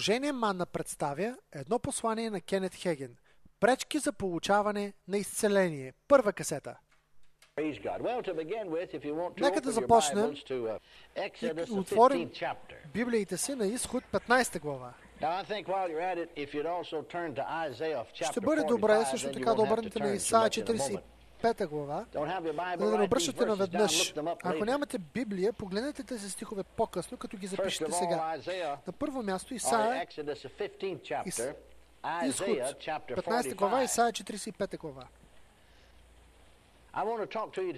Изложение Манна представя едно послание на Кенет Хеген. Пречки за получаване на изцеление. Първа касета. Нека да започнем и отворим Библиите си на изход 15 глава. Ще бъде добре също така да обърнете на Исаия 45 пета глава, за да не обръщате наведнъж. Ако нямате Библия, погледнете тези стихове по-късно, като ги запишете сега. На първо място Исаия, Ис... 15 глава, Исаия 45 глава.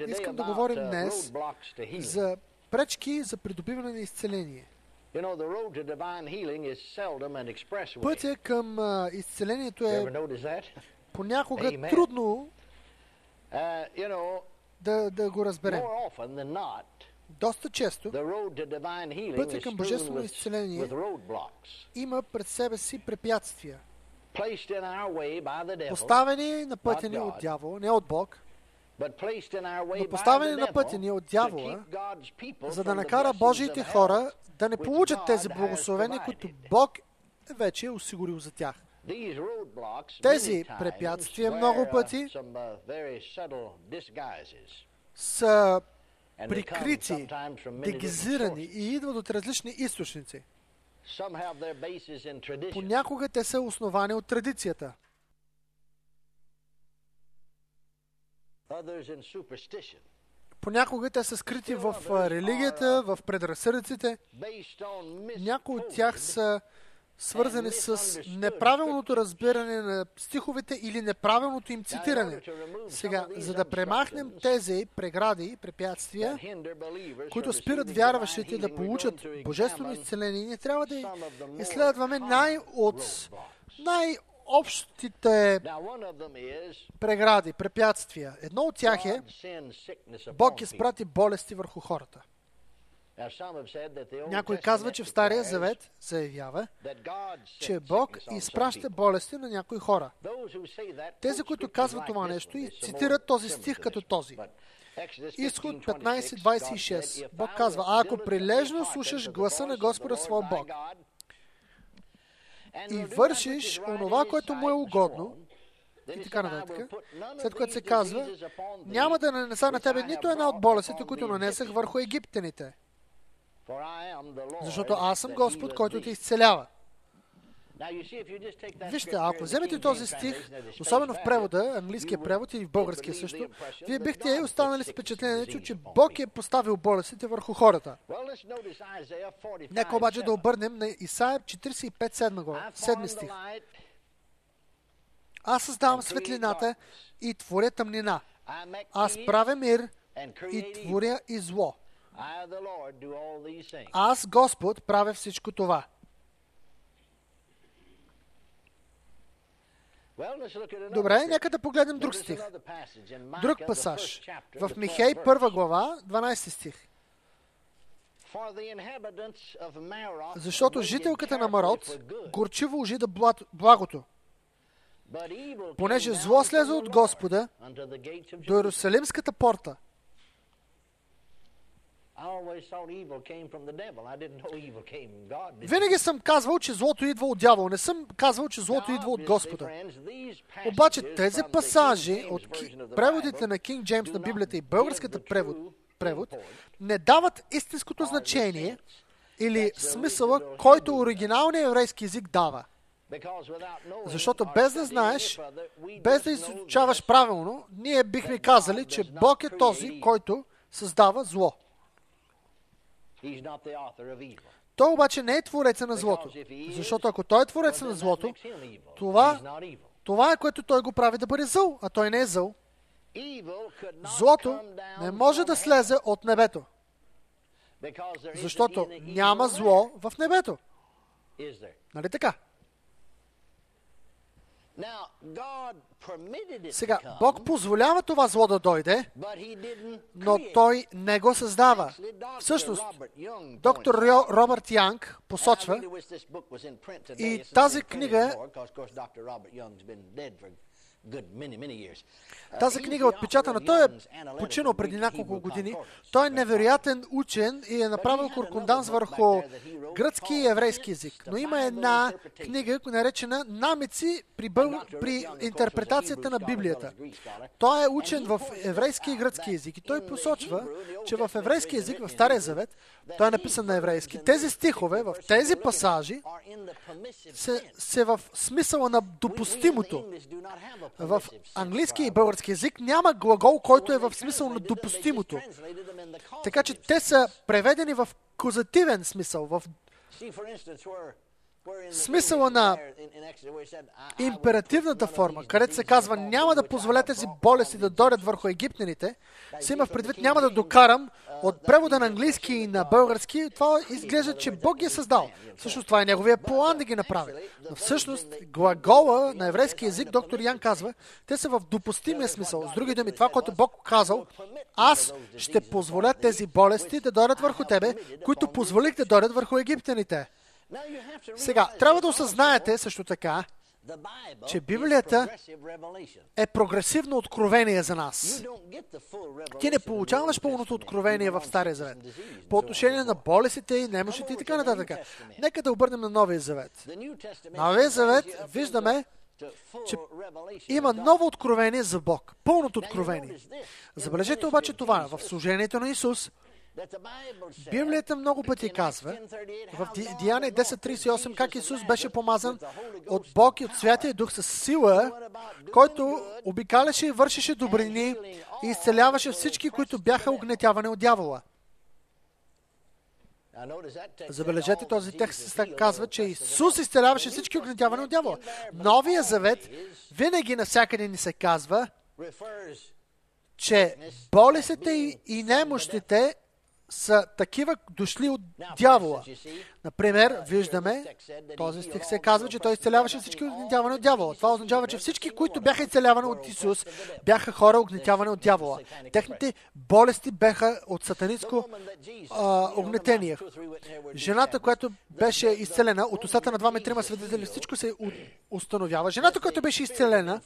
Искам да говорим днес за пречки за придобиване на изцеление. Пътя към uh, изцелението е понякога трудно Uh, you know, да, да го разберем. not, Доста често Пътя към божествено изцеление има пред себе си препятствия, поставени на пътя ни от дявола, не от Бог, но поставени на пътя ни от дявола, за да накара Божиите хора да не получат тези благословения, които. Бог вече е осигурил за тях. Тези препятствия много пъти uh. Са прикрити, дегизирани и идват от различни източници. Понякога те са основани от традицията, понякога те са скрити в религията, в предразсъдъците. Някои от тях са свързани с неправилното разбиране на стиховете или неправилното им цитиране. Сега, за да премахнем тези прегради и препятствия, които спират вярващите да получат божествено изцеление, ние трябва да изследваме най-от най-общите прегради, препятствия. Едно от тях е Бог изпрати болести върху хората. Някой казва, че в Стария Завет заявява, че Бог изпраща болести на някои хора. Тези, които казват това нещо и цитират този стих като този. Изход 15.26. Бог казва, а ако прилежно слушаш гласа на Господа своя Бог и вършиш онова, което му е угодно, и така нататък, след което се казва, няма да нанеса на тебе нито една от болестите, които нанесах върху египтяните, защото аз съм Господ, който те изцелява. Вижте, ако вземете този стих, особено в превода, английския превод или в българския също, вие бихте останали с впечатлението, че Бог е поставил болестите върху хората. Нека обаче да обърнем на Исаия 45, глава, 7 стих. Аз създавам светлината и творя тъмнина. Аз правя мир и творя и зло. Аз, Господ, правя всичко това. Добре, нека да погледнем друг стих. Друг пасаж. В Михей, първа глава, 12 стих. Защото жителката на Марот горчиво ожида благото, понеже зло слезе от Господа до Иерусалимската порта. Винаги съм казвал, че злото идва от дявол. Не съм казвал, че злото идва от Господа. Обаче тези пасажи от преводите на Кинг Джеймс на Библията и българската превод, превод не дават истинското значение или смисъла, който оригиналният еврейски език дава. Защото без да знаеш, без да изучаваш правилно, ние бихме казали, че Бог е този, който създава зло. Той обаче не е твореца на злото. Защото ако той е твореца на злото, това, това е което той го прави да бъде зъл, а той не е зъл. Злото не може да слезе от небето. Защото няма зло в небето. Нали така? Сега, Бог позволява това зло да дойде, но Той не го създава. Всъщност, доктор Робърт Янг посочва, и тази книга Тази книга е отпечатана. Той е починал преди няколко години. Той е невероятен учен и е направил куркунданс върху гръцки и еврейски язик. Но има една книга, наречена Намеци при, бъл... при интерпретацията на Библията. Той е учен в еврейски и гръцки язик. И той посочва, че в еврейски язик, в Стария Завет, той е написан на еврейски, тези стихове, в тези пасажи, се, се в смисъла на допустимото. В английски и български язик няма глагол, който е в смисъл на допустимото. Така че те са преведени в козативен смисъл, в смисъла на императивната форма, където се казва няма да позволете тези болести да дойдат върху египтяните, се има в предвид няма да докарам от превода на английски и на български, това изглежда, че Бог ги е създал. Всъщност това е неговия план да ги направи. Но всъщност глагола на еврейски язик, доктор Ян казва, те са в допустимия смисъл. С други думи, това, което Бог казал, аз ще позволя тези болести да дойдат върху тебе, които позволих да дойдат върху египтяните. Сега, трябва да осъзнаете също така, че Библията е прогресивно откровение за нас. Ти не получаваш пълното откровение в Стария Завет. По отношение на болестите и немощите и така нататък. Нека да обърнем на Новия Завет. Новия Завет виждаме, че има ново откровение за Бог. Пълното откровение. Забележете обаче това. В служението на Исус, Библията много пъти казва в Диане 10.38 как Исус беше помазан от Бог и от Святия Дух с сила, който обикаляше и вършеше добрини и изцеляваше всички, които бяха огнетявани от дявола. Забележете, този текст казва, че Исус изцеляваше всички огнетявани от дявола. Новия завет винаги навсякъде ни се казва, че болестите и немощите са такива дошли от дявола. Например, виждаме, този стих се казва, че той изцеляваше всички огнетявани от дявола. Това означава, че всички, които бяха изцелявани от Исус, бяха хора огнетявани от дявола. Техните болести бяха от сатанитско а, огнетение. Жената, която беше изцелена от устата на двама и трима свидетели, всичко се установява. Жената, която беше изцелена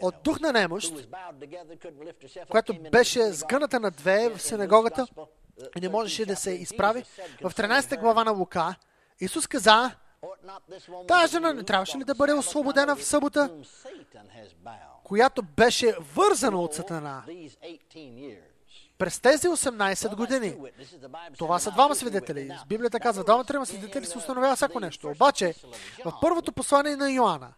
от дух на немощ, която беше сгъната на две в синагогата, и не можеше да се изправи. В 13 глава на Лука Исус каза, тази жена не трябваше ли да бъде освободена в събота, която беше вързана от Сатана през тези 18 години. Това са двама свидетели. Библията казва, двама трима свидетели се установява всяко нещо. Обаче, в първото послание на Йоанна,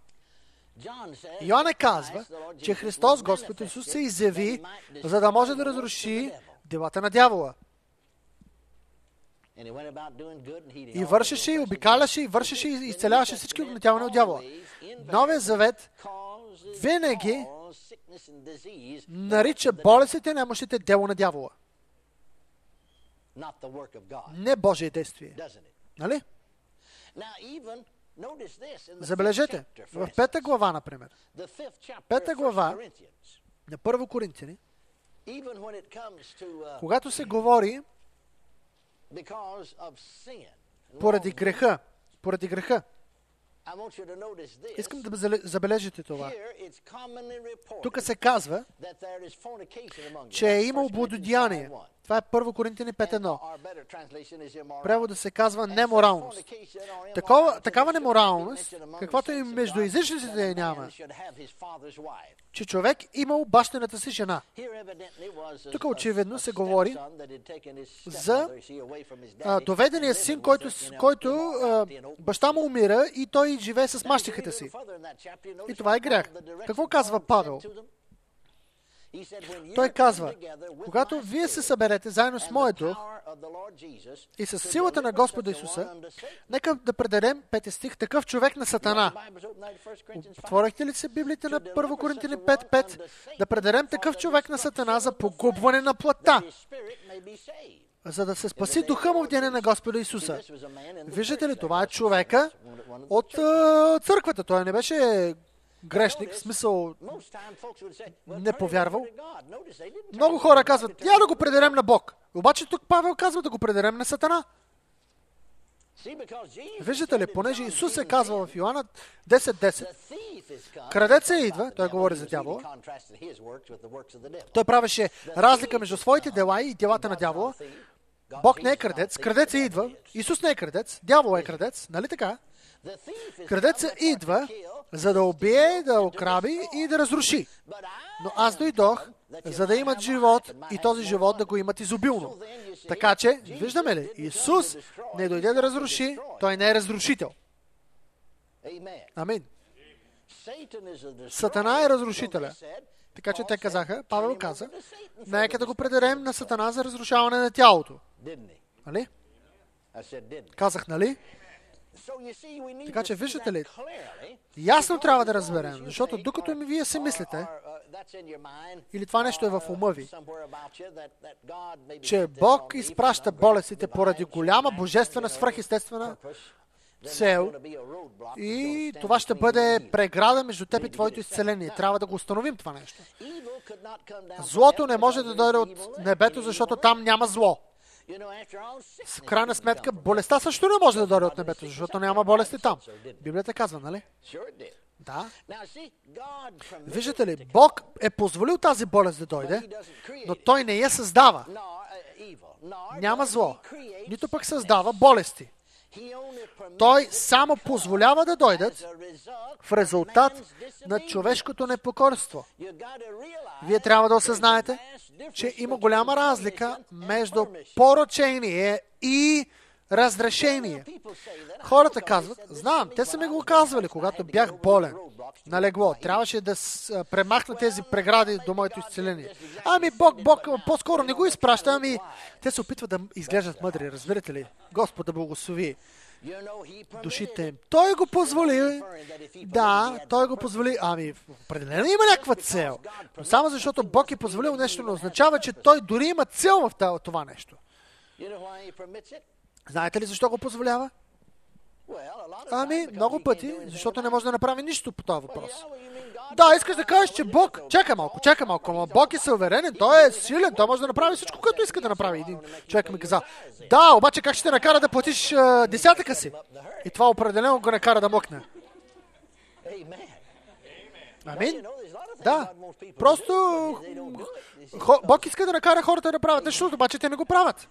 Йоанна казва, че Христос, Господ Исус, се изяви, за да може да разруши делата на дявола. И вършеше, и обикаляше, и вършеше, и изцеляваше всички огнетявани от дявола. Новия завет винаги нарича болестите немощите дело на дявола. Не Божие действие. Нали? Забележете, в пета глава, например, пета глава на Първо Коринтияни, uh, когато се говори поради греха. Поради греха. Искам да забележите това. Тук се казва, че е имал блудодеяние. Това е 1 Коринтини 5.1. Превода се казва неморалност. Такова, такава неморалност, каквато и между езичниците няма, че човек имал бащената си жена. Тук очевидно се говори за а, доведения син, който, който а, баща му умира и той живее с мащихата си. И това е грях. Какво казва Павел? Той казва, когато вие се съберете заедно с моят дух и с силата на Господа Исуса, нека да предадем, пети стих, такъв човек на Сатана. Отворихте ли се Библията на 1 Коринтини 5.5? Да предадем такъв човек на Сатана за погубване на плътта, за да се спаси духа му в деня на Господа Исуса. Виждате ли, това е човека от църквата. Той не беше грешник, в смисъл не повярвал. Много хора казват, я да го предадем на Бог. Обаче тук Павел казва да го предадем на Сатана. Виждате ли, понеже Исус е казва в Йоанна 10.10, крадеца идва, той говори за дявола, той правеше разлика между своите дела и делата на дявола. Бог не е крадец, крадеца идва, Исус не е крадец, дявол е крадец, нали така? Крадеца идва, за да убие, да окраби и да разруши. Но аз дойдох, за да имат живот и този живот да го имат изобилно. Така че, виждаме ли, Исус не дойде да разруши, той не е разрушител. Амин. Сатана е разрушителя. Така че те казаха, Павел каза, нека да го предадем на Сатана за разрушаване на тялото. Нали? Казах, нали? Така че виждате ли, ясно трябва да разберем, защото докато ми вие си мислите, или това нещо е в ума ви, че Бог изпраща болестите поради голяма божествена свръхестествена цел и това ще бъде преграда между теб и твоето изцеление. Трябва да го установим това нещо. Злото не може да дойде от небето, защото там няма зло. В крайна сметка, болестта също не може да дойде от небето, защото няма болести там. Библията казва, нали? Да. Виждате ли, Бог е позволил тази болест да дойде, но Той не я създава. Няма зло. Нито пък създава болести. Той само позволява да дойдат в резултат на човешкото непокорство. Вие трябва да осъзнаете, че има голяма разлика между поръчение и разрешение. Хората казват, знам, те са ми го казвали, когато бях болен на легло. Трябваше да премахна тези прегради до моето изцеление. Ами Бог, Бог по-скоро не го изпраща, ами те се опитват да изглеждат мъдри, разбирате ли? Господ да благослови душите им. Той го позволи. Да, той го позволи. Ами, определено има някаква цел. Но само защото Бог е позволил нещо, не означава, че той дори има цел в това нещо. Знаете ли защо го позволява? Ами, много пъти, защото не може да направи нищо по този въпрос. Да, искаш да кажеш, че Бог... Чакай малко, чакай малко, но Бог е съверенен, Той е силен, Той може да направи всичко, което иска да направи. Един човек ми каза, да, обаче как ще те накара да платиш десятъка си? И това определено го накара да мокне. Амин? Да. Просто Бог иска да накара хората да правят нещо, обаче те не го правят.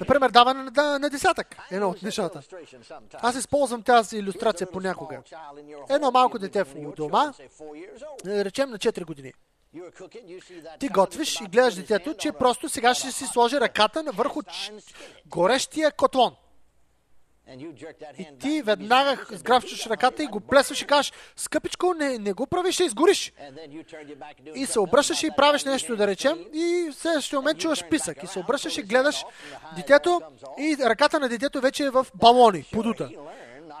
Например, даване на, на десятък. Едно от нещата. Аз използвам тази иллюстрация понякога. Едно малко дете в дома, речем на 4 години. Ти готвиш и гледаш детето, че просто сега ще си сложи ръката върху горещия котлон. И ти веднага сграфчваш ръката и го плесваш и кажеш, скъпичко, не, не го правиш, ще изгориш. И се обръщаш и правиш нещо, да речем, и в следващия момент чуваш писък. И се обръщаш и гледаш детето и ръката на детето вече е в балони, подута.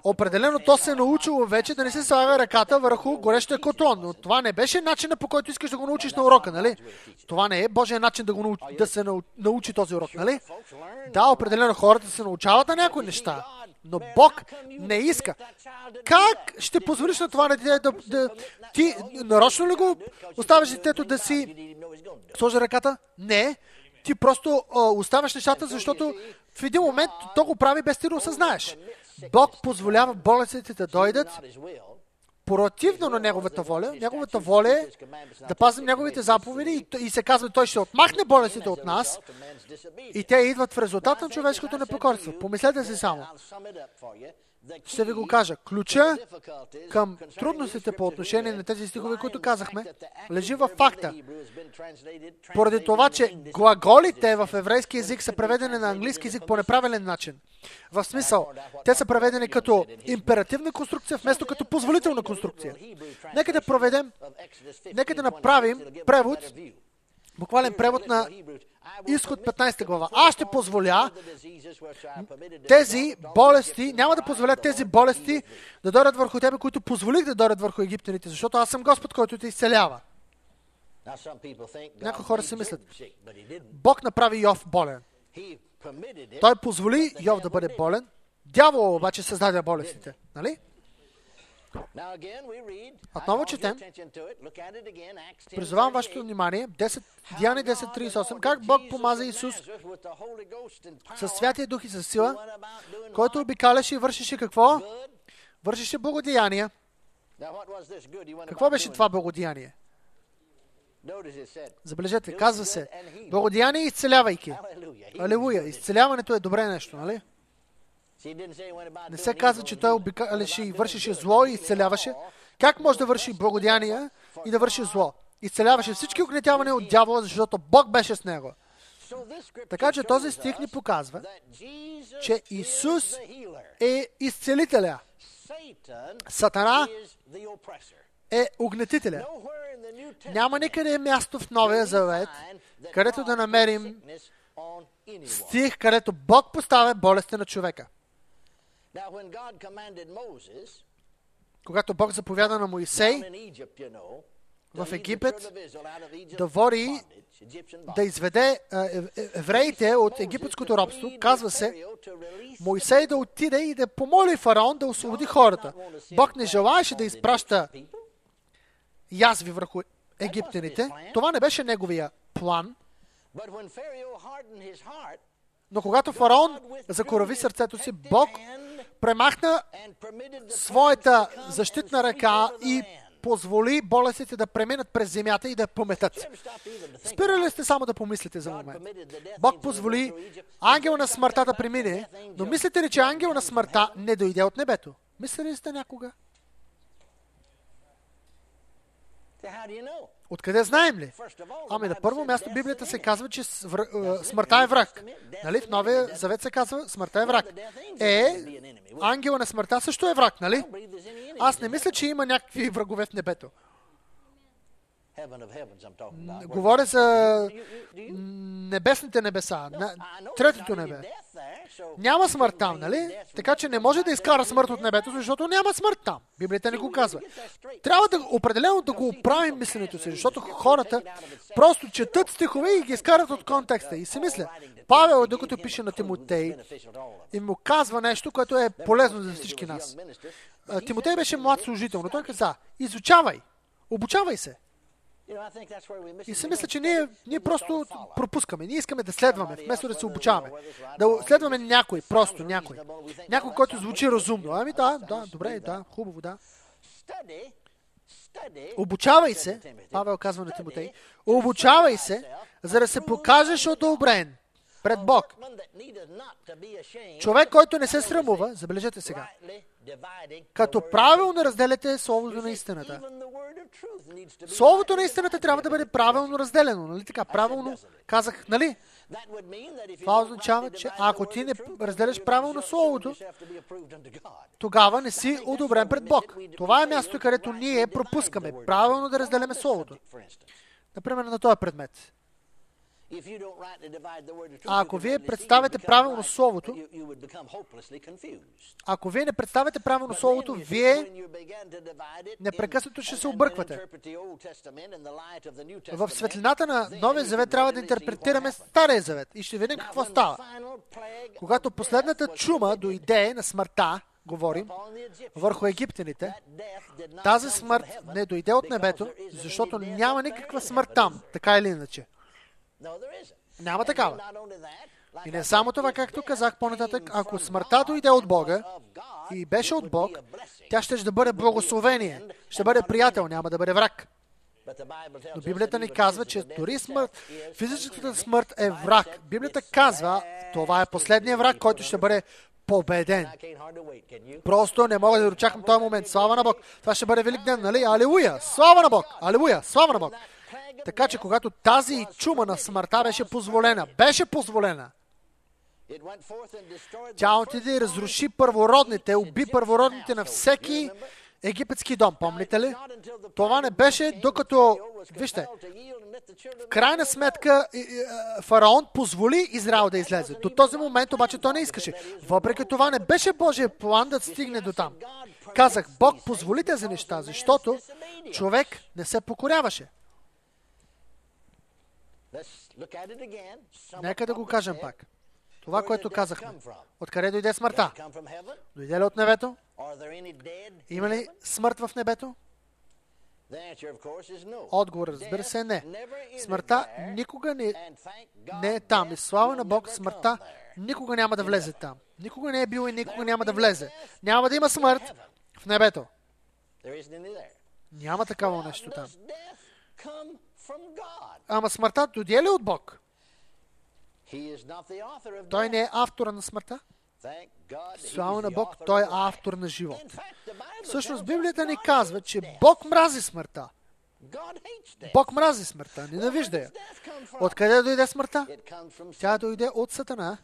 Определено то се е научило вече да не се слага ръката върху горещия котлон. Но това не беше начина по който искаш да го научиш на урока, нали? Това не е Божия начин да, го научи, да се научи този урок, нали? Да, определено хората се научават на някои неща. Но Бог не иска. Как ще позволиш на това дете да, да... Ти нарочно ли го оставяш детето да си сложи ръката? Не. Ти просто а, оставяш нещата, защото в един момент то го прави без ти да осъзнаеш. Бог позволява болестите да дойдат противно на Неговата воля. Неговата воля е да пазим Неговите заповеди и, и се казва, Той ще отмахне болестите от нас и те идват в резултат на човешкото непокорство. Помислете си само. Ще ви го кажа. Ключа към трудностите по отношение на тези стихове, които казахме, лежи в факта. Поради това, че глаголите в еврейски язик са преведени на английски язик по неправилен начин. В смисъл, те са преведени като императивна конструкция, вместо като позволителна конструкция. Нека да проведем, нека да направим превод, буквален превод на Изход 15 глава. Аз ще позволя тези болести, няма да позволя тези болести да дойдат върху тебе, които позволих да дойдат върху египтяните, защото аз съм Господ, който те изцелява. Някои хора си мислят, Бог направи Йов болен. Той позволи Йов да бъде болен, дявол обаче създаде болестите. Нали? Отново четем. Призовавам вашето внимание. 10, Диани 10.38. Как Бог помаза Исус с Святия Дух и с сила, който обикаляше и вършеше какво? Вършеше благодеяния. Какво беше това благодеяние? Забележете, казва се, благодеяние изцелявайки. Алелуя, изцеляването е добре нещо, нали? Не се казва, че той обикаляше и вършеше зло и изцеляваше. Как може да върши благодяния и да върши зло? Изцеляваше всички огнетявания от дявола, защото Бог беше с него. Така че този стих ни показва, че Исус е изцелителя. Сатана е огнетителя. Няма никъде място в Новия Завет, където да намерим стих, където Бог поставя болестта на човека. Когато Бог заповяда на Моисей в Египет да води, да изведе евреите от египетското робство, казва се, Моисей да отиде и да помоли фараон да освободи хората. Бог не желаеше да изпраща язви върху египтяните. Това не беше неговия план. Но когато фараон закорави сърцето си, Бог премахна своята защитна ръка и позволи болестите да преминат през земята и да пометат. Спирали сте само да помислите за момент. Бог позволи ангел на смъртта да премине, но мислите ли, че ангел на смъртта не дойде от небето? Мислили ли сте някога? Откъде знаем ли? Ами на първо място Библията се казва, че смъртта е враг. Нали? В Новия Завет се казва, смъртта е враг. Е, ангела на смъртта също е враг, нали? Аз не мисля, че има някакви врагове в небето. Говоря за небесните небеса, третото небе. Няма смърт там, нали? Така че не може да изкара смърт от небето, защото няма смърт там. Библията не го казва. Трябва да определено да го оправим мисленето си, защото хората просто четат стихове и ги изкарат от контекста. И си мисля, Павел, докато пише на Тимотей, и му казва нещо, което е полезно за всички нас. Тимотей беше млад служител, но той каза, изучавай, обучавай се. И си мисля, че ние, ние просто пропускаме. Ние искаме да следваме, вместо да се обучаваме. Да следваме някой, просто някой. Някой, който звучи разумно. Ами да, да, добре, да, хубаво, да. Обучавай се, Павел казва на Тимотей, обучавай се, за да се покажеш одобрен пред Бог. Човек, който не се срамува, забележете сега, като правилно разделяте Словото на истината. Словото на истината трябва да бъде правилно разделено, нали така? Правилно казах, нали? Това означава, че ако ти не разделяш правилно Словото, тогава не си одобрен пред Бог. Това е място, където ние пропускаме правилно да разделяме Словото. Например, на този предмет. Ако вие представяте правилно Словото, ако вие не представяте правилно Словото, вие непрекъснато ще се обърквате. В светлината на Новия Завет трябва да интерпретираме Стария Завет и ще видим какво става. Когато последната чума дойде на смъртта, говорим, върху египтяните, тази смърт не дойде от небето, защото няма никаква смърт там, така или иначе. Няма такава. И не само това, както казах по-нататък, ако смъртта дойде от Бога и беше от Бог, тя ще да бъде благословение, ще бъде приятел, няма да бъде враг. Но Библията ни казва, че дори смърт, физическата смърт е враг. Библията казва, това е последният враг, който ще бъде победен. Просто не мога да очаквам този момент. Слава на Бог. Това ще бъде велик ден, нали? Алилуя! Слава на Бог! Алилуя! Слава на Бог! Така че когато тази чума на смъртта беше позволена, беше позволена, тя отиде и разруши първородните, уби първородните на всеки египетски дом. Помните ли? Това не беше докато, вижте, в крайна сметка фараон позволи Израел да излезе. До този момент обаче той не искаше. Въпреки това не беше Божия план да стигне до там. Казах, Бог позволи тези неща, защото човек не се покоряваше. Нека да го кажем пак. Това, което казахме. Откъде дойде смъртта? Дойде ли от небето? Има ли смърт в небето? Отговор, разбира се, е не. Смъртта никога не, God не е там. И слава на Бог, смъртта никога няма да влезе там. Никога не е бил и никога няма да влезе. Няма да има смърт в небето. Няма такава нещо там. Ама смъртта дойде ли от Бог? Той не е автора на смъртта. Слава на Бог, Той е автор на живот. Всъщност Библията ни казва, че. Бог мрази смъртта. Бог мрази смъртта, ненавижда я. Откъде дойде смъртта? Тя дойде от Сатана,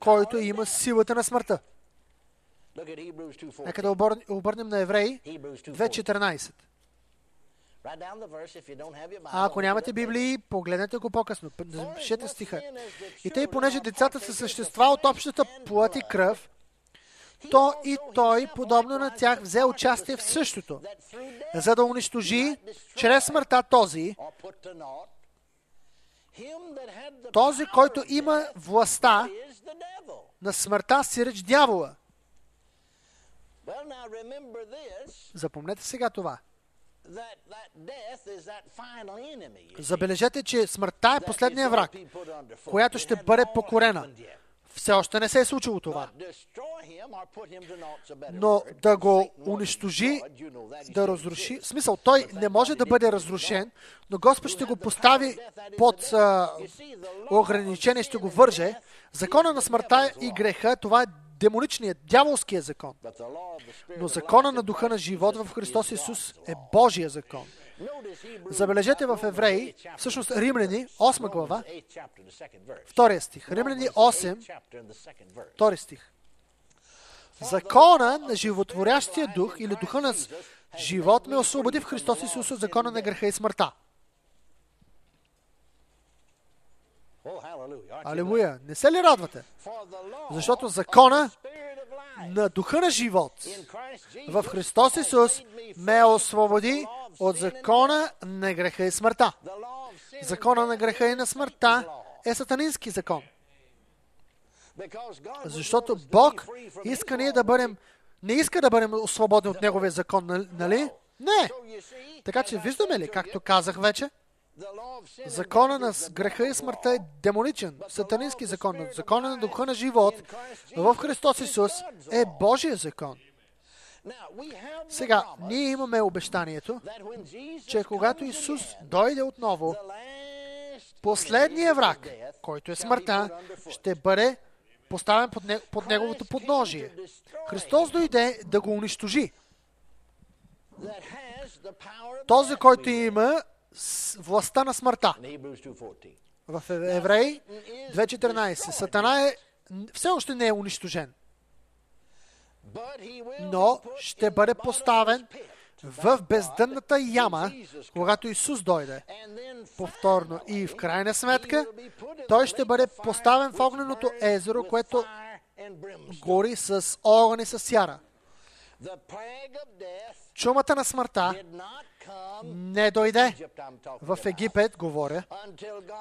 който има силата на смъртта. Look at Hebrews 2:14. Нека да обър- обърнем на Евреи Hebrews 2:14. А ако нямате. Библии, погледнете го по-късно. П- For as Пишете much стиха. И тъй, понеже децата са същества от общата плът и кръв, то и той, подобно на тях, взе участие в същото, за да унищожи чрез смъртта този, този, който има властта на смъртта, дявола. Now remember this, Запомнете сега това. Забележете, че смъртта е последния враг, която ще бъде покорена. Все още не се е случило това. Но да го унищожи, да разруши. В смисъл, той не може да бъде разрушен, но Господ ще го постави под а, ограничение, ще го върже. Закона на смъртта и греха, това е демоничният, дяволския закон. Но закона на духа на живот в Христос Исус е. Божия закон. Забележете в Евреи, всъщност Римляни, verse. 8 глава, Romans, eighth chapter, the second verse. втория стих. Римляни Romans, 8, eighth chapter, and the second verse. втори стих. Закона на животворящия дух или духа на живот ме освободи в Христос Исус от закона на греха и смъртта. Алилуя! Не се ли радвате? Защото закона на духа на живот в Христос Исус ме освободи от закона на греха и смъртта. Закона на греха и на смъртта е сатанински закон. Защото Бог иска ние да бъдем, не иска да бъдем освободени от Неговия закон, нали-? Не! Така че виждаме ли, както казах вече, закона на греха и смъртта е демоничен, сатанински закон. Но закона на духа на живот в Христос Исус е. Божия закон. Сега, ние имаме обещанието, че когато Исус дойде отново, enemy, враг, който е смъртта, ще бъде поставен под, не, под неговото подножие. Христос дойде да го унищожи. Този, който има властта на смъртта. in Hebrews 2:14. В Ев- Евреи 2.14. Сатана е, все още не е унищожен, но ще бъде поставен в бездънната яма, когато Исус дойде. Повторно. И в крайна сметка, той ще бъде поставен в огненото езеро, което гори с огън и с сяра. Чумата на смъртта не дойде в Египет, говоря,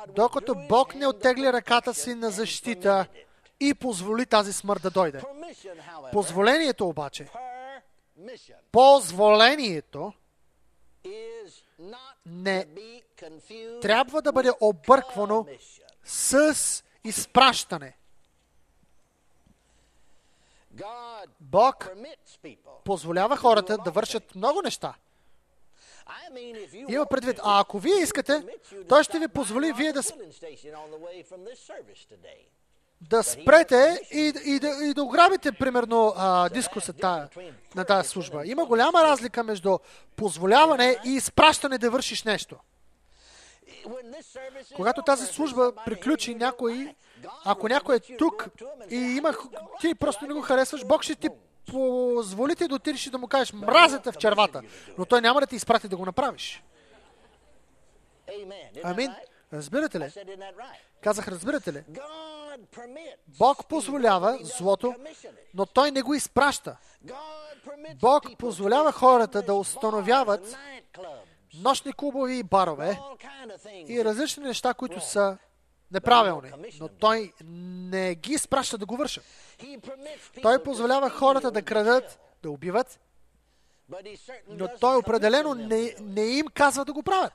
докато Бог не оттегли ръката си на защита и позволи тази смърт да дойде. Позволението обаче, позволението Не трябва да бъде обърквано с изпращане. Бог позволява хората да вършат много неща. Има предвид, а ако вие искате, той ще ви позволи вие да, да спрете и, и, да, и да ограбите, примерно, а, дискуса тая, на тази служба. Има голяма разлика между позволяване и изпращане да вършиш нещо. Когато тази служба приключи някой, ако някой е тук и има, "I just don't like ти просто не го харесваш, Бог ще ти know." позволи ти да отидеш и да му кажеш, мразя те в червата, но той няма да ти изпрати да го направиш. Амин. Разбирате ли? Казах, разбирате ли? Бог позволява злото, но той не го изпраща. Бог позволява хората да установяват Нощни клубови и барове и различни неща, които са неправилни, но той не ги изпраща да го вършат. Той позволява хората да крадат, да убиват, но той определено не, не им казва да го правят.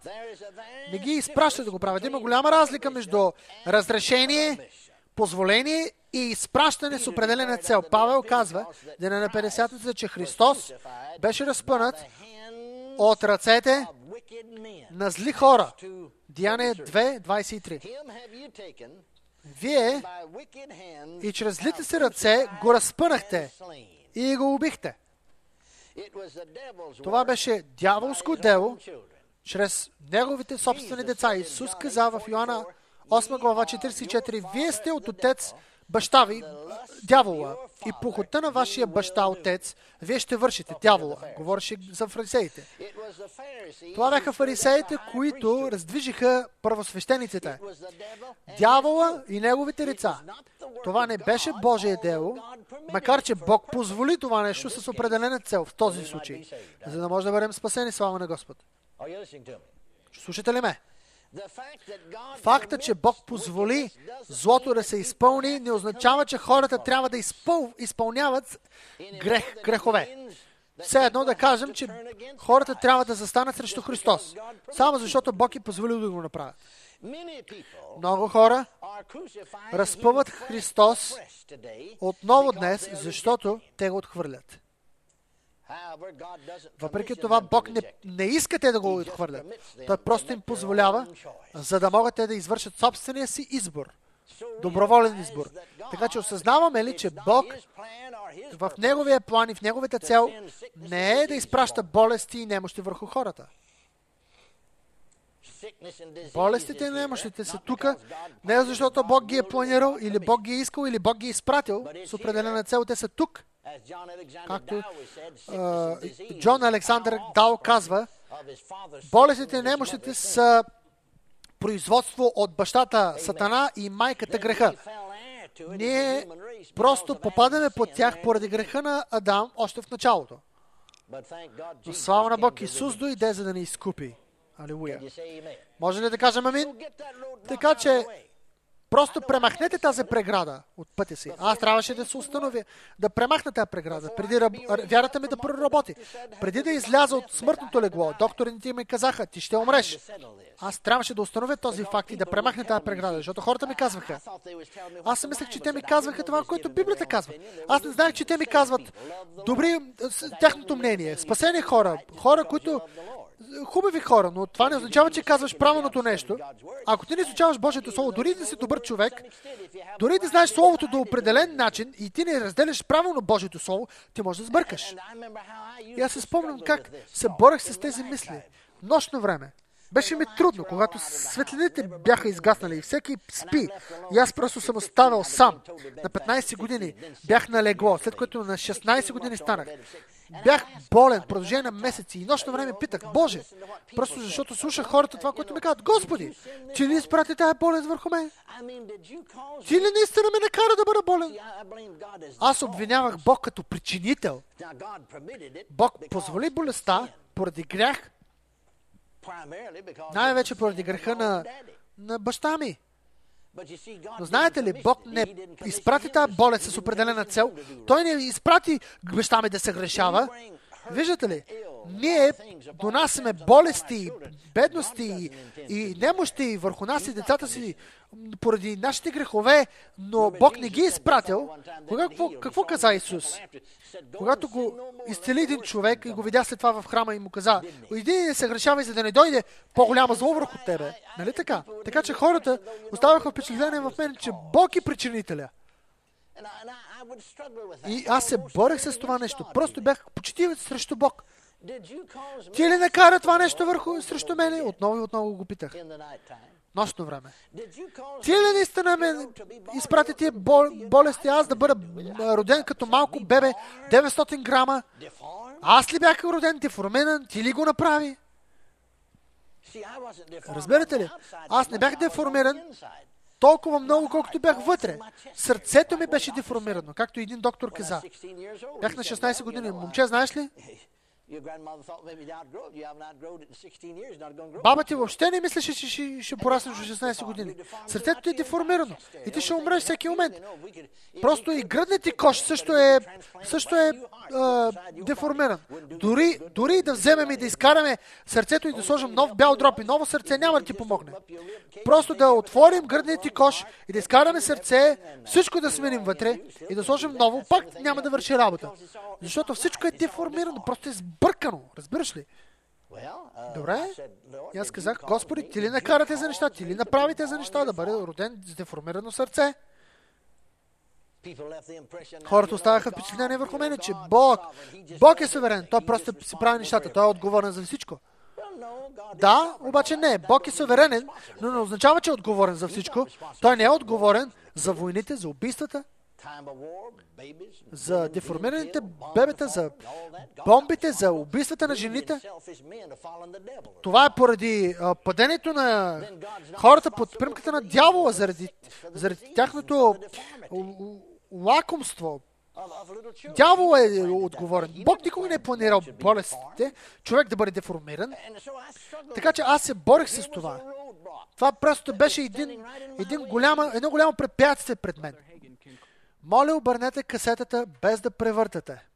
Не ги изпраща да го правят. Има голяма разлика между разрешение, позволение и изпращане с определена цел. Павел казва, деня на 50-та, че Христос беше разпънат от ръцете на зли хора. Деяние 2.23. Вие и чрез злите си ръце го разпънахте и го убихте. Това беше дяволско дело чрез неговите собствени деца. Исус каза в Йоанна 8 глава 44, Вие сте от отец баща ви, дявола, и похота на вашия баща, отец, вие ще вършите дявола. Говореше за фарисеите. Това бяха фарисеите, които раздвижиха първосвещениците. Дявола и неговите лица. Това не беше Божие дело, макар че Бог позволи това нещо с определена цел в този случай, за да може да бъдем спасени, слава на Господ. Слушате ли ме? Факта, че Бог позволи злото да се изпълни, не означава, че хората трябва да изпъл... изпълняват грех, грехове. Все едно да кажем, че хората трябва да застанат срещу Христос, само защото Бог е позволил да го направят. Много хора разпъват Христос отново днес, защото те го отхвърлят. Въпреки това, Бог не, не иска те да го отхвърлят. Той просто им позволява, за да могат те да извършат собствения си избор. Доброволен избор. Така че осъзнаваме ли, че Бог в Неговия план и в Неговата цел не е да изпраща болести и немощи върху хората. Болестите и немощите са тук, не защото Бог ги е планирал, или Бог ги е искал, или Бог ги е изпратил с определена цел. Те са тук, Както Джон Александър Дал казва, болестите и немощите са производство от бащата Сатана и майката греха. Ние просто попадаме под тях поради греха на Адам още в началото. Но слава на Бог, Исус дойде, за да ни изкупи. Алилуя. Може ли да кажем амин? Така че Просто премахнете тази преграда от пътя си. Аз трябваше да се установя, да премахна тази преграда, преди раб... вярата ми да проработи. Преди да изляза от смъртното легло, докторите ми казаха, ти ще умреш. Аз трябваше да установя този факт и да премахна тази преграда, защото хората ми казваха. Аз си мислех, че те ми казваха това, което Библията казва. Аз не знаех, че те ми казват добри, тяхното мнение, спасени хора, хора, които хубави хора, но това не означава, че казваш правилното нещо. Ако ти не изучаваш Божието Слово, дори да си добър човек, дори да знаеш Словото до определен начин и ти не разделяш правилно Божието Слово, ти можеш да сбъркаш. И аз се спомням как се борех с тези мисли. Нощно време. Беше ми трудно, когато светлините бяха изгаснали и всеки спи. И аз просто съм оставал сам. На 15 години бях на легло, след което на 16 години станах. Бях болен в продължение на месеци и нощно време питах, Боже, просто защото слушах хората това, което ми казват, Господи, ти ли изпрати тази болест върху мен? Ти ли наистина ме накара да бъда болен? Аз обвинявах Бог като причинител. Бог позволи болестта поради грях, най-вече поради греха на, на баща ми. Но знаете ли, Бог не изпрати тази болест с определена цел. Той не изпрати баща ми да се грешава. Виждате ли, ние донасяме болести, бедности и немощи върху нас и децата си поради нашите грехове, но Бог не ги е изпратил. Какво, какво каза Исус? Когато го изцели един човек и го видя след това в храма и му каза, иди и се грешавай, за да не дойде по-голяма зло върху тебе. Нали така? Така че хората оставаха впечатление в мен, че Бог е причинителя. И аз се борех с това нещо. Просто бях почти срещу Бог. Ти ли накара това нещо върху срещу мене? Отново и отново го питах. Нощно време. Ти ли наистина ме изпрати тия болести, аз да бъда роден като малко бебе, 900 грама? Аз ли бях роден деформиран? Ти ли го направи? Разбирате ли? Аз не бях деформиран толкова много, колкото бях вътре. Сърцето ми беше деформирано, както един доктор каза. Бях на 16 години. Момче, знаеш ли? Баба ти въобще не мислеше, че ще, ще пораснеш в 16 години. Сърцето ти е деформирано и ти ще умреш всеки момент. Просто и гръдният ти кош също е, също е а, деформиран. Дори, дори да вземем и да изкараме сърцето и да сложим нов бял дроп и ново сърце, няма да ти помогне. Просто да отворим гръдният ти кош и да изкараме сърце, всичко да сменим вътре и да сложим ново, пак няма да върши работа. Защото всичко е деформирано, просто е сбъркано. Разбираш ли? Добре. И аз казах, Господи, ти ли накарате за неща, ти ли направите за неща да бъде роден с деформирано сърце? Хората оставаха впечатление върху мене, че Бог, Бог е суверен. Той просто си прави нещата. Той е отговорен за всичко. Да, обаче не. Бог е суверенен, но не означава, че е отговорен за всичко. Той не е отговорен за войните, за убийствата, за деформираните бебета, за бомбите, за убийствата на жените. Това е поради падението на хората под примката на дявола, заради, заради тяхното лакомство. Дявол е отговорен. Бог никога не е планирал болестите, човек да бъде деформиран. Така че аз се борих с това. Това просто беше един, един голяма, едно голямо препятствие пред мен. Моля, обърнете касетата без да превъртате.